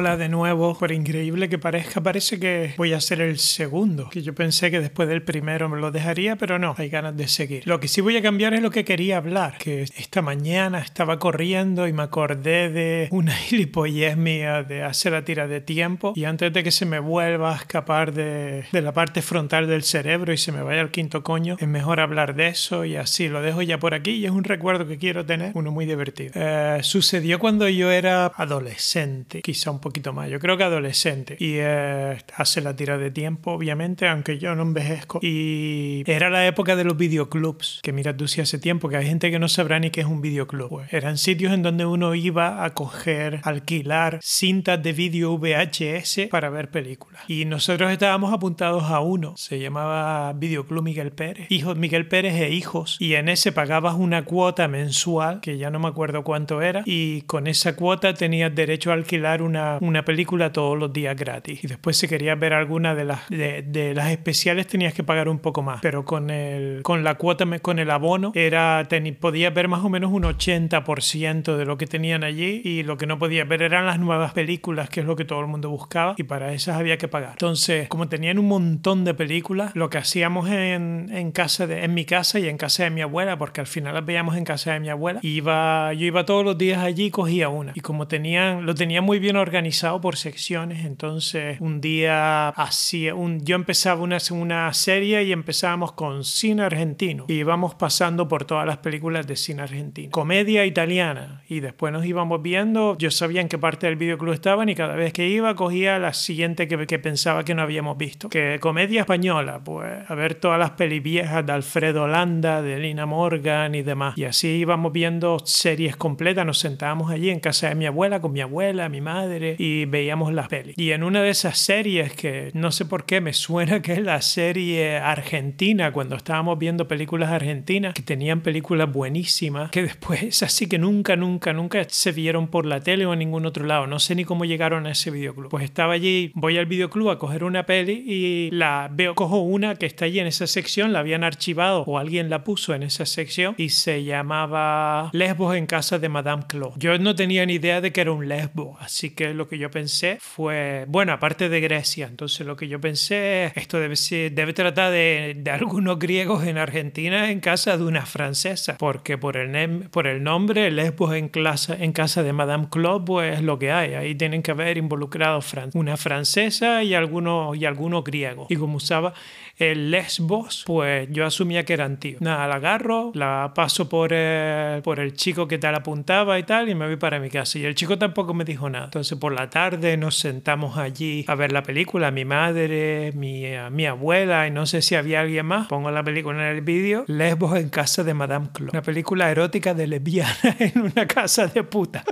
Hola de nuevo, por increíble que parezca, parece que voy a ser el segundo, que yo pensé que después del primero me lo dejaría, pero no, hay ganas de seguir. Lo que sí voy a cambiar es lo que quería hablar, que esta mañana estaba corriendo y me acordé de una gilipollez mía de hacer la tira de tiempo y antes de que se me vuelva a escapar de, de la parte frontal del cerebro y se me vaya al quinto coño, es mejor hablar de eso y así lo dejo ya por aquí y es un recuerdo que quiero tener, uno muy divertido. Eh, sucedió cuando yo era adolescente, quizá un poquito más, yo creo que adolescente. Y eh, hace la tira de tiempo, obviamente, aunque yo no envejezco. Y era la época de los videoclubs, que mira tú si hace tiempo, que hay gente que no sabrá ni qué es un videoclub. Pues eran sitios en donde uno iba a coger, alquilar cintas de vídeo VHS para ver películas. Y nosotros estábamos apuntados a uno, se llamaba Videoclub Miguel Pérez. Hijos Miguel Pérez e hijos. Y en ese pagabas una cuota mensual, que ya no me acuerdo cuánto era, y con esa cuota tenías derecho a alquilar una, una película todos los días gratis. Y después si querías ver alguna de las, de, las especiales tenías que pagar un poco más. Pero con, el, con la cuota, con el abono, era, podías ver más o menos un 80% de lo que tenían allí y lo que no podías ver eran las nuevas películas, que es lo que todo el mundo buscaba y para esas había que pagar. Entonces, como tenían un montón de películas, lo que hacíamos en, en casa de, en mi casa y en casa de mi abuela, porque al final las veíamos en casa de mi abuela, iba, yo iba todos los días allí y cogía una. Y como tenían, lo tenía muy bien organizado por secciones, entonces un día así, un, yo empezaba una, una serie y empezábamos con cine argentino y íbamos pasando por todas las películas de cine argentino. Comedia italiana y después nos íbamos viendo, yo sabía en qué parte del videoclub estaban y cada vez que iba cogía la siguiente que, que pensaba que no habíamos visto. Que comedia española, pues a ver todas las peli viejas de Alfredo Landa, de Lina Morgan y demás. Y así íbamos viendo series completas, nos sentábamos allí en casa de mi abuela con mi abuela, mi madre y veíamos las pelis. Y en una de esas series que no sé por qué me suena que es la serie argentina, cuando estábamos viendo películas argentinas, que tenían películas buenísimas, que después así que nunca, nunca, nunca se vieron por la tele o en ningún otro lado. No sé ni cómo llegaron a ese videoclub. Pues estaba allí, voy al videoclub a coger una peli y la veo, cojo una que está allí en esa sección, la habían archivado o alguien la puso en esa sección y se llamaba Lesbos en casa de Madame Claude. Yo no tenía ni idea de que era un lesbo, así que lo que yo pensé fue, bueno, aparte de Grecia, entonces lo que yo pensé, esto debe, ser, debe tratar de, de, algunos griegos en Argentina en casa de una francesa, porque por el, por el nombre, Lesbos en, clase, en casa de Madame Claude, pues es lo que hay, ahí tienen que haber involucrado una francesa y algunos, y algunos griegos. Y como usaba el Lesbos, pues yo asumía que eran tíos. Nada, la agarro, la paso por el, por el chico que tal apuntaba y tal, y me voy para mi casa. Y el chico tampoco me dijo nada. Entonces por la tarde nos sentamos allí a ver la película, mi madre, mi, eh, mi abuela, y no sé si había alguien más. Pongo la película en el vídeo, Lesbos en casa de Madame Claude. Una película erótica de lesbiana en una casa de puta.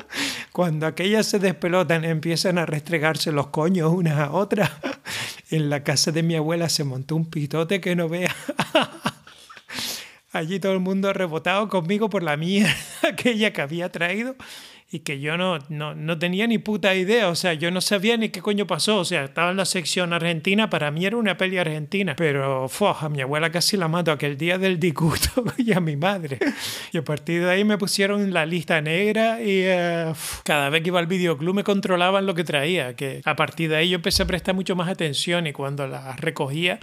Cuando aquellas se despelotan, empiezan a restregarse los coños unas a otras. En la casa de mi abuela se montó un pitote que no vea. Allí todo el mundo rebotado conmigo por la mierda aquella que había traído y que yo no, no, no, tenía ni puta idea, o sea, yo no sabía ni qué coño pasó, o sea, estaba en la sección argentina, para mí era una peli argentina, pero fue a mi abuela casi la mato aquel día del disgusto y a mi madre. Y a partir de ahí me pusieron en la lista negra y uh, cada vez que iba al videoclub me controlaban lo que traía, que a partir de ahí yo empecé a prestar mucho más atención y cuando las recogía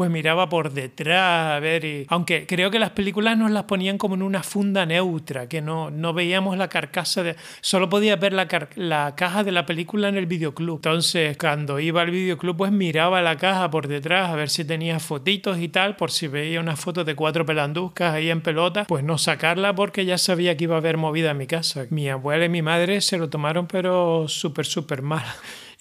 pues miraba por detrás, a ver, aunque creo que las películas nos las ponían como en una funda neutra, que no, no veíamos la carcasa de... Solo podías ver la, la caja de la película en el videoclub. Entonces, cuando iba al videoclub, pues miraba la caja por detrás a ver si tenía fotitos y tal, por si veía una foto de cuatro pelanduscas ahí en pelota, pues no sacarla porque ya sabía que iba a haber movida en mi casa. Mi abuela y mi madre se lo tomaron pero súper, súper mal.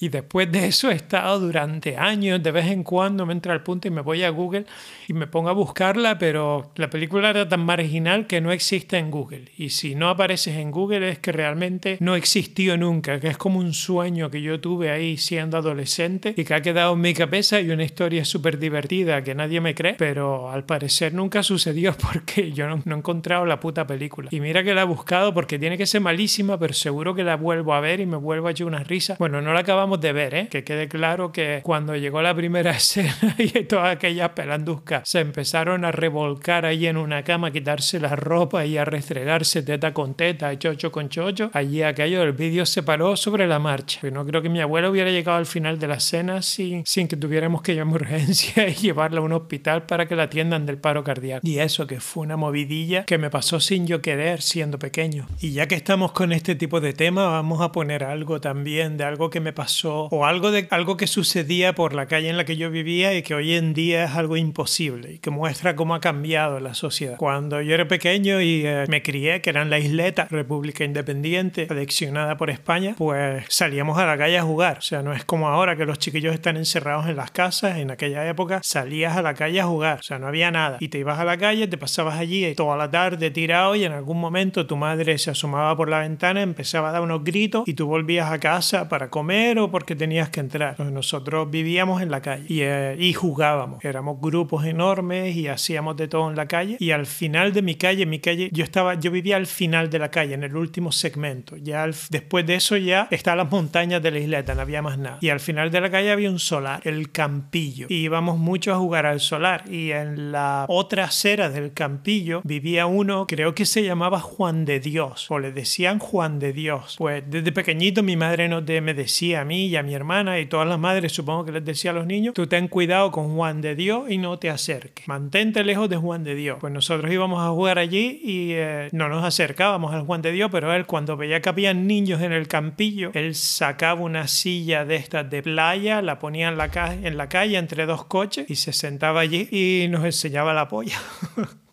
Y después de eso he estado durante años, de vez en cuando me entra al punto y me voy a Google y me pongo a buscarla, pero la película era tan marginal que no existe en Google. Y si no apareces en Google es que realmente no existió nunca, que es como un sueño que yo tuve ahí siendo adolescente y que ha quedado en mi cabeza y una historia súper divertida que nadie me cree, pero al parecer nunca sucedió porque yo no, he encontrado la puta película. Y mira que la he buscado porque tiene que ser malísima, pero seguro que la vuelvo a ver y me vuelvo a echar una risa. Bueno, no la acabamos acabamos de ver, ¿eh? que quede claro que cuando llegó la primera escena y todas aquellas pelanduscas se empezaron a revolcar ahí en una cama, a quitarse la ropa y a restregarse teta con teta, chocho con chocho, allí aquello del vídeo se paró sobre la marcha. Pero no creo que mi abuela hubiera llegado al final de la escena sin, sin que tuviéramos que llamar urgencia y llevarla a un hospital para que la atiendan del paro cardíaco. Y eso que fue una movidilla que me pasó sin yo querer siendo pequeño. Y ya que estamos con este tipo de tema, vamos a poner algo también de algo que me pasó o algo de algo que sucedía por la calle en la que yo vivía y que hoy en día es algo imposible y que muestra cómo ha cambiado la sociedad. Cuando yo era pequeño y eh, me crié, que era en la isleta, República Independiente, adiccionada por España, pues salíamos a la calle a jugar. O sea, no es como ahora que los chiquillos están encerrados en las casas. En aquella época salías a la calle a jugar. O sea, no había nada. Y te ibas a la calle, te pasabas allí toda la tarde tirado y en algún momento tu madre se asomaba por la ventana, empezaba a dar unos gritos y tú volvías a casa para comer o porque tenías que entrar. Nosotros vivíamos en la calle y, eh, y jugábamos. Éramos grupos enormes y hacíamos de todo en la calle. Y al final de mi calle, mi calle, yo estaba, yo vivía al final de la calle, en el último segmento. Ya después de eso ya estaban las montañas de la isleta, no había más nada. Y al final de la calle había un solar, el Campillo. Y íbamos mucho a jugar al solar. Y en la otra acera del Campillo vivía uno, creo que se llamaba Juan de Dios, o le decían Juan de Dios. Pues desde pequeñito mi madre nos me decía mí y a mi hermana y todas las madres supongo que les decía a los niños, tú ten cuidado con Juan de Dios y no te acerques. Mantente lejos de Juan de Dios. Pues nosotros íbamos a jugar allí y eh, no nos acercábamos al Juan de Dios, pero él cuando veía que había niños en el campillo, él sacaba una silla de estas de playa, la ponía en la, en la calle entre dos coches y se sentaba allí y nos enseñaba la polla.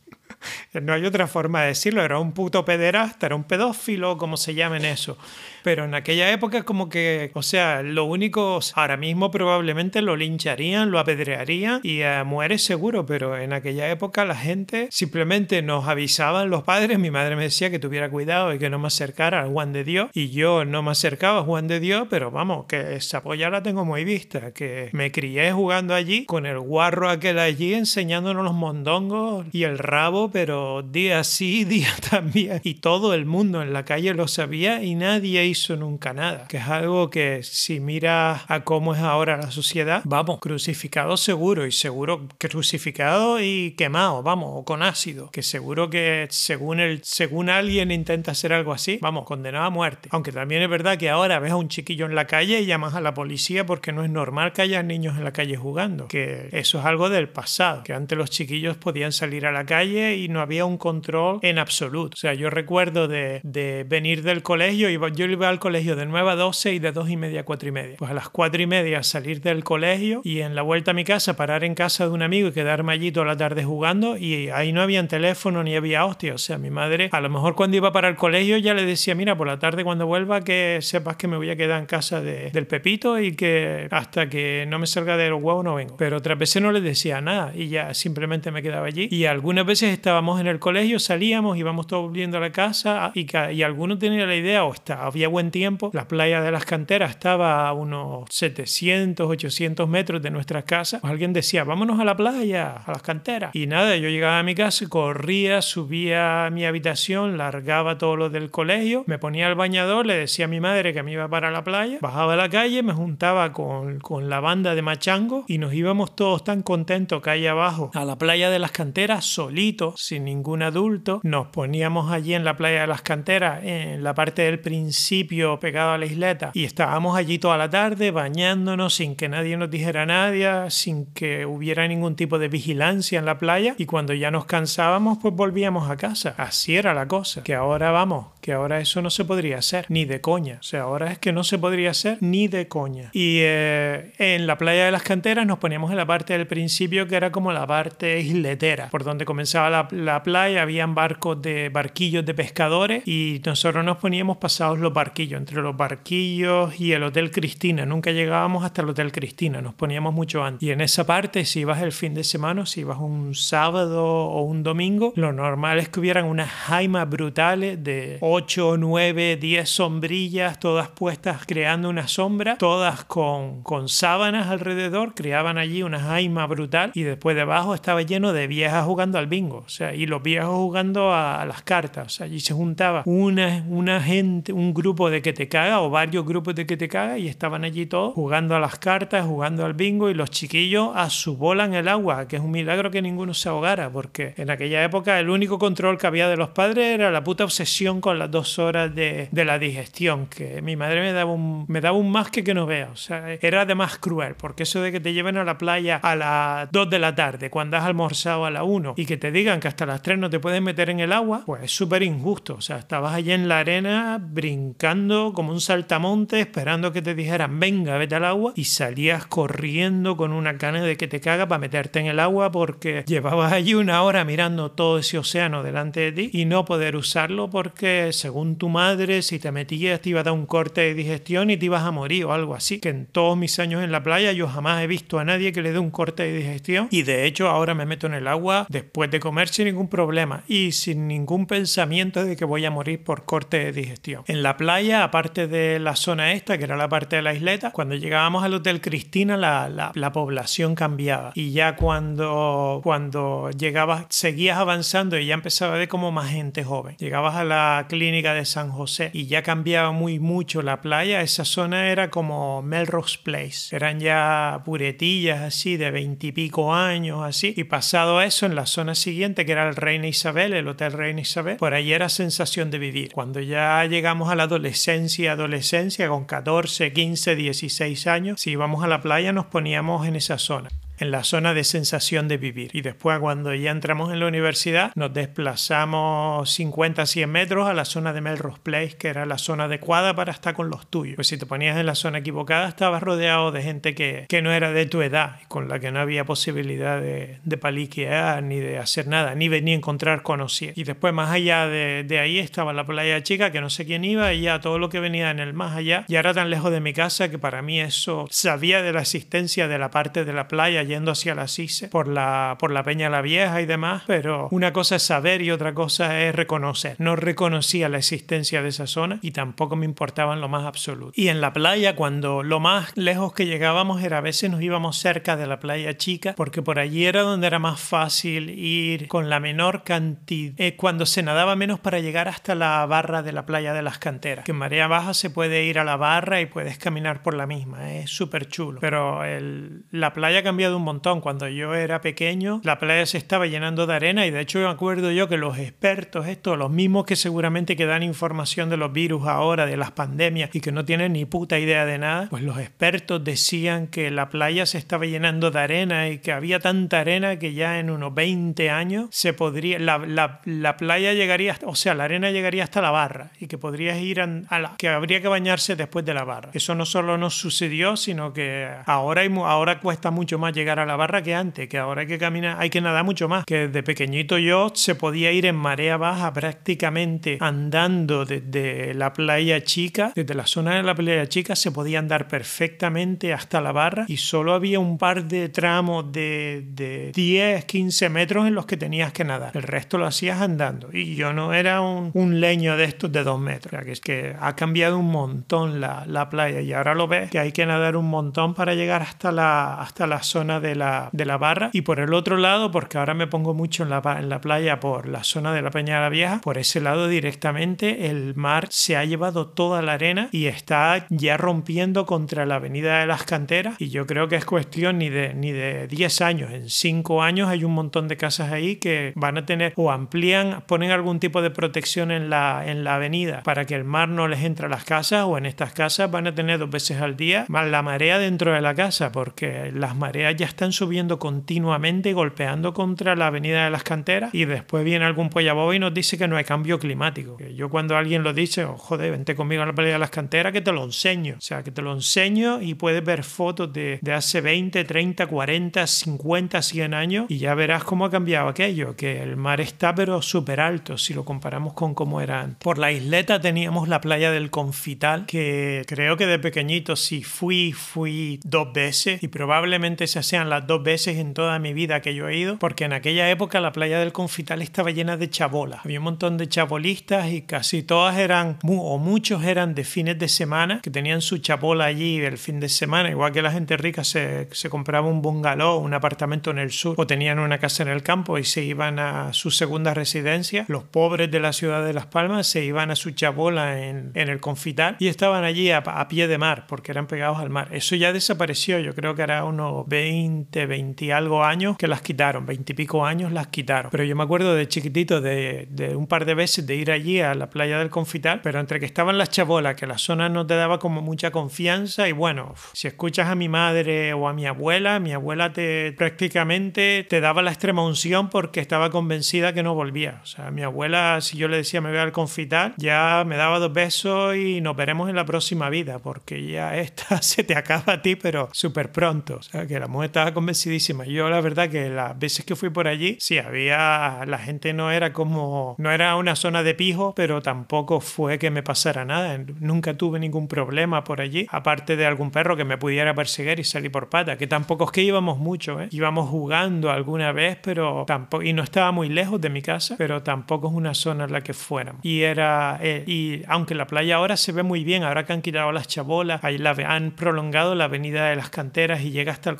no hay otra forma de decirlo, era un puto pederasta, era un pedófilo, como se llamen eso pero en aquella época como que, o sea, lo único, ahora mismo probablemente lo lincharían, lo apedrearían y uh, muere seguro, pero en aquella época la gente simplemente nos avisaban los padres, mi madre me decía que tuviera cuidado y que no me acercara al Juan de Dios y yo no me acercaba a Juan de Dios, pero vamos, que esa polla la tengo muy vista, que me crié jugando allí con el guarro aquel allí enseñándonos los mondongos y el rabo, pero día sí, día también. Y todo el mundo en la calle lo sabía y nadie hizo hizo nunca nada, que es algo que si miras a cómo es ahora la sociedad, vamos, crucificado seguro y seguro crucificado y quemado, vamos, o con ácido, que seguro que según, el, según alguien intenta hacer algo así, vamos, condenado a muerte. Aunque también es verdad que ahora ves a un chiquillo en la calle y llamas a la policía porque no es normal que haya niños en la calle jugando, que eso es algo del pasado, que antes los chiquillos podían salir a la calle y no había un control en absoluto. O sea, yo recuerdo de, de venir del colegio y yo iba al colegio de 9 a 12 y de 2 y media a 4 y media. Pues a las 4 y media salir del colegio y en la vuelta a mi casa parar en casa de un amigo y quedarme allí toda la tarde jugando y ahí no había teléfono ni había hostia. O sea, mi madre a lo mejor cuando iba para el colegio ya le decía, mira, por la tarde cuando vuelva que sepas que me voy a quedar en casa del Pepito y que hasta que no me salga de los huevos no vengo. Pero otras veces no le decía nada y ya simplemente me quedaba allí. Y algunas veces estábamos en el colegio, salíamos, íbamos todos volviendo a la casa y, y algunos tenían la idea o está, había buen tiempo, la playa de las canteras estaba a unos 700, 800 metros de nuestras casas. Pues alguien decía, vámonos a la playa, a las canteras. Y nada, yo llegaba a mi casa, corría, subía a mi habitación, largaba todo lo del colegio, me ponía el bañador, le decía a mi madre que me iba para la playa, bajaba a la calle, me juntaba con, con la banda de machango y nos íbamos todos tan contentos que ahí abajo a la playa de las canteras, solitos, sin ningún adulto. Nos poníamos allí en la playa de las canteras, en la parte del principio pegado a la isleta y estábamos allí toda la tarde bañándonos sin que nadie nos dijera nada, sin que hubiera ningún tipo de vigilancia en la playa y cuando ya nos cansábamos pues volvíamos a casa. Así era la cosa. Que ahora vamos, que ahora eso no se podría hacer ni de coña. O sea, ahora es que no se podría hacer ni de coña. Y eh, en la playa de las canteras nos poníamos en la parte del principio que era como la parte isletera, por donde comenzaba la, la playa, habían barcos de barquillos de pescadores y nosotros nos poníamos pasados los barquillos entre los barquillos y el Hotel Cristina. Nunca llegábamos hasta el Hotel Cristina, nos poníamos mucho antes. Y en esa parte, si ibas el fin de semana, si ibas un sábado o un domingo, lo normal es que hubieran unas jaimas brutales de 8, 9, 10 sombrillas, todas puestas creando una sombra, todas con, con sábanas alrededor, creaban allí una jaima brutal y después debajo estaba lleno de viejas jugando al bingo, o sea, y los viejos jugando a, las cartas, allí se juntaba una, una gente, un grupo de que te caga o varios grupos de que te caga y estaban allí todos jugando a las cartas, jugando al bingo y los chiquillos a su bola en el agua, que es un milagro que ninguno se ahogara, porque en aquella época el único control que había de los padres era la puta obsesión con dos horas de, de la digestión, que mi madre me daba un, me daba un más que que no vea, o sea, era además cruel, porque eso de que te lleven a la playa a las 2 de la tarde, cuando has almorzado a la 1 y que te digan que hasta las 3 no te puedes meter en el agua, pues es súper injusto, o sea, estabas allí en la arena brincando como un saltamonte esperando que te dijeran venga, vete al agua y salías corriendo con una cana de que te caga para meterte en el agua porque llevabas allí una hora mirando todo ese océano delante de ti y no poder usarlo porque según tu madre si te metías te iba a dar un corte de digestión y te ibas a morir o algo así. Que en todos mis años en la playa yo jamás he visto a nadie que le dé un corte de digestión y de hecho ahora me meto en el agua después de comer sin ningún problema y sin ningún pensamiento de que voy a morir por corte de digestión. En la playa, aparte de la zona esta, que era la parte de la isleta, cuando llegábamos al Hotel Cristina la, la, la población cambiaba y ya cuando, cuando llegabas, seguías avanzando y ya empezaba a ver como más gente joven. Llegabas a la clínica de San José y ya cambiaba muy mucho la playa, esa zona era como Melrose Place, eran ya puretillas así de veintipico años así. Y pasado eso en la zona siguiente que era el Reina Isabel, el Hotel Reina Isabel, por ahí era sensación de vivir. Cuando ya llegamos a la adolescencia, adolescencia con 14, 15, 16 años, si íbamos a la playa nos poníamos en esa zona en la zona de sensación de vivir. Y después cuando ya entramos en la universidad nos desplazamos 50, 100 metros a la zona de Melrose Place, que era la zona adecuada para estar con los tuyos. Pues si te ponías en la zona equivocada estabas rodeado de gente que, que no era de tu edad y con la que no había posibilidad de, de paliquear ni de hacer nada, ni venir a encontrar conocidos. Y después más allá de, de, ahí estaba la playa chica, que no sé quién iba, y ya todo lo que venía en el más allá, ya era tan lejos de mi casa que para mí eso sabía de la existencia de la parte de la playa yendo hacia la CISE por la, por la Peña la Vieja y demás, pero una cosa es saber y otra cosa es reconocer. No reconocía la existencia de esa zona y tampoco me importaba en lo más absoluto. Y en la playa, cuando lo más lejos que llegábamos era a veces nos íbamos cerca de la playa chica, porque por allí era donde era más fácil ir con la menor cantidad, eh, cuando se nadaba menos para llegar hasta la barra de la playa de las canteras. Que en marea baja se puede ir a la barra y puedes caminar por la misma, es súper chulo. Pero el, la playa ha cambiado un montón. Cuando yo era pequeño, la playa se estaba llenando de arena y de hecho me acuerdo yo que los expertos, estos, los mismos que seguramente que dan información de los virus ahora, de las pandemias y que no tienen ni puta idea de nada, pues los expertos decían que la playa se estaba llenando de arena y que había tanta arena que ya en unos 20 años se podría, la, la, la playa llegaría, o sea, la arena llegaría hasta la barra y que podrías ir a, a la, que habría que bañarse después de la barra. Eso no solo nos sucedió, sino que ahora, ahora cuesta mucho más llegar a la barra que antes, que ahora hay que caminar, hay que nadar mucho más. Que desde pequeñito yo se podía ir en marea baja prácticamente andando desde la playa chica, desde la zona de la playa chica se podía andar perfectamente hasta la barra y solo había un par de tramos de, de 10, 15 metros en los que tenías que nadar. El resto lo hacías andando y yo no era un, leño de estos de 2 metros. O sea, que es que ha cambiado un montón la, la playa y ahora lo ves que hay que nadar un montón para llegar hasta la, hasta la zona de la, de la barra. Y por el otro lado, porque ahora me pongo mucho en la, en la playa por la zona de la Peña de la Vieja, por ese lado directamente el mar se ha llevado toda la arena y está ya rompiendo contra la avenida de las canteras. Y yo creo que es cuestión ni de, ni de 10 años, en 5 años hay un montón de casas ahí que van a tener o amplían, ponen algún tipo de protección en la, en la avenida para que el mar no les entre a las casas o en estas casas van a tener dos veces al día más la marea dentro de la casa porque las mareas ya están subiendo continuamente golpeando contra la avenida de las canteras y después viene algún pollabobo y nos dice que no hay cambio climático. Yo cuando alguien lo dice, oh, joder, vente conmigo a la playa de las canteras que te lo enseño. O sea, que te lo enseño y puedes ver fotos de, de hace 20, 30, 40, 50, 100 años y ya verás cómo ha cambiado aquello, que el mar está pero súper alto si lo comparamos con cómo era antes. Por la isleta teníamos la playa del Confital, que creo que de pequeñito sí fui, fui dos veces y probablemente esa sean las dos veces en toda mi vida que yo he ido, porque en aquella época la playa del Confital estaba llena de chabolas. Había un montón de chabolistas y casi todas eran, o muchos eran de fines de semana, que tenían su chabola allí el fin de semana, igual que la gente rica se, se compraba un bungalow, un apartamento en el sur, o tenían una casa en el campo y se iban a su segunda residencia. Los pobres de la ciudad de Las Palmas se iban a su chabola en, en el Confital y estaban allí a, a pie de mar, porque eran pegados al mar. Eso ya desapareció, yo creo que era unos 20, 20 y algo años que las quitaron, 20 y pico años las quitaron. Pero yo me acuerdo de chiquitito de, de, un par de veces de ir allí a la playa del Confital, pero entre que estaban las chabolas, que la zona no te daba como mucha confianza y bueno, si escuchas a mi madre o a mi abuela, mi abuela te prácticamente te daba la extrema unción porque estaba convencida que no volvía. O sea, mi abuela, si yo le decía me voy al Confital, ya me daba dos besos y nos veremos en la próxima vida, porque ya esta se te acaba a ti, pero súper pronto. O sea, que la mujer estaba convencidísima. Yo la verdad que las veces que fui por allí, sí, había, la gente no era como, no era una zona de pijo, pero tampoco fue que me pasara nada. Nunca tuve ningún problema por allí, aparte de algún perro que me pudiera perseguir y salir por pata, que tampoco es que íbamos mucho, ¿eh? íbamos jugando alguna vez, pero tampoco, y no estaba muy lejos de mi casa, pero tampoco es una zona en la que fuéramos. Y era, eh, y aunque la playa ahora se ve muy bien, ahora que han quitado las chabolas, ahí la, han prolongado la avenida de las canteras y llega hasta el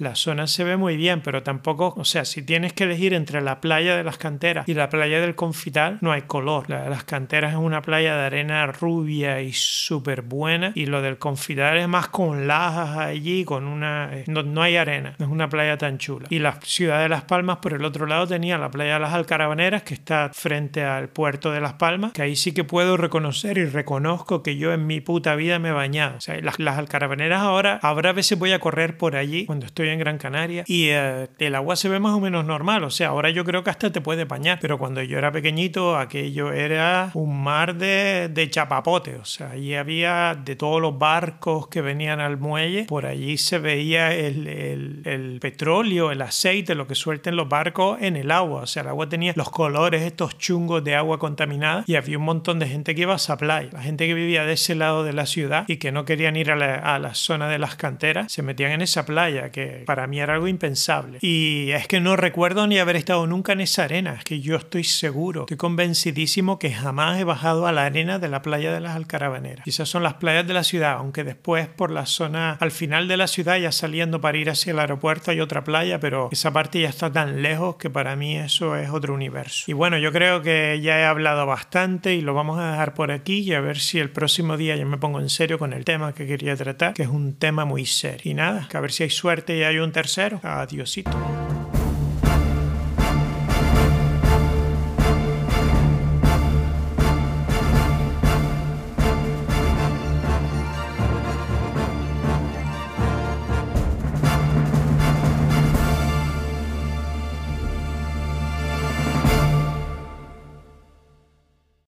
la zona se ve muy bien, pero tampoco, o sea, si tienes que elegir entre la playa de las canteras y la playa del confital, no hay color. La de las canteras es una playa de arena rubia y súper buena, y lo del confital es más con lajas allí, con una... Eh, no, no hay arena, no es una playa tan chula. Y la ciudad de Las Palmas, por el otro lado, tenía la playa de las Alcarabaneras, que está frente al puerto de Las Palmas, que ahí sí que puedo reconocer y reconozco que yo en mi puta vida me he bañado. O sea, las, las Alcarabaneras ahora, a veces voy a correr por allí cuando estoy en Gran Canaria y eh, el agua se ve más o menos normal. O sea, ahora yo creo que hasta te puede bañar, pero cuando yo era pequeñito, aquello era un mar de, de chapapote. O sea, allí había de todos los barcos que venían al muelle, por allí se veía el, el, el petróleo, el aceite, lo que suelten los barcos en el agua. O sea, el agua tenía los colores estos chungos de agua contaminada y había un montón de gente que iba a esa playa. La gente que vivía de ese lado de la ciudad y que no querían ir a la, a la zona de las canteras se metían en esa playa, que para mí era algo impensable. Y es que no recuerdo ni haber estado nunca en esa arena. Es que yo estoy seguro, estoy convencidísimo que jamás he bajado a la arena de la playa de las Alcarabaneras. Esas son las playas de la ciudad, aunque después por la zona al final de la ciudad, ya saliendo para ir hacia el aeropuerto, hay otra playa, pero esa parte ya está tan lejos que para mí eso es otro universo. Y bueno, yo creo que ya he hablado bastante y lo vamos a dejar por aquí y a ver si el próximo día yo me pongo en serio con el tema que quería tratar, que es un tema muy serio. Y nada, que a ver si hay suerte y hay un tercero. Adiosito.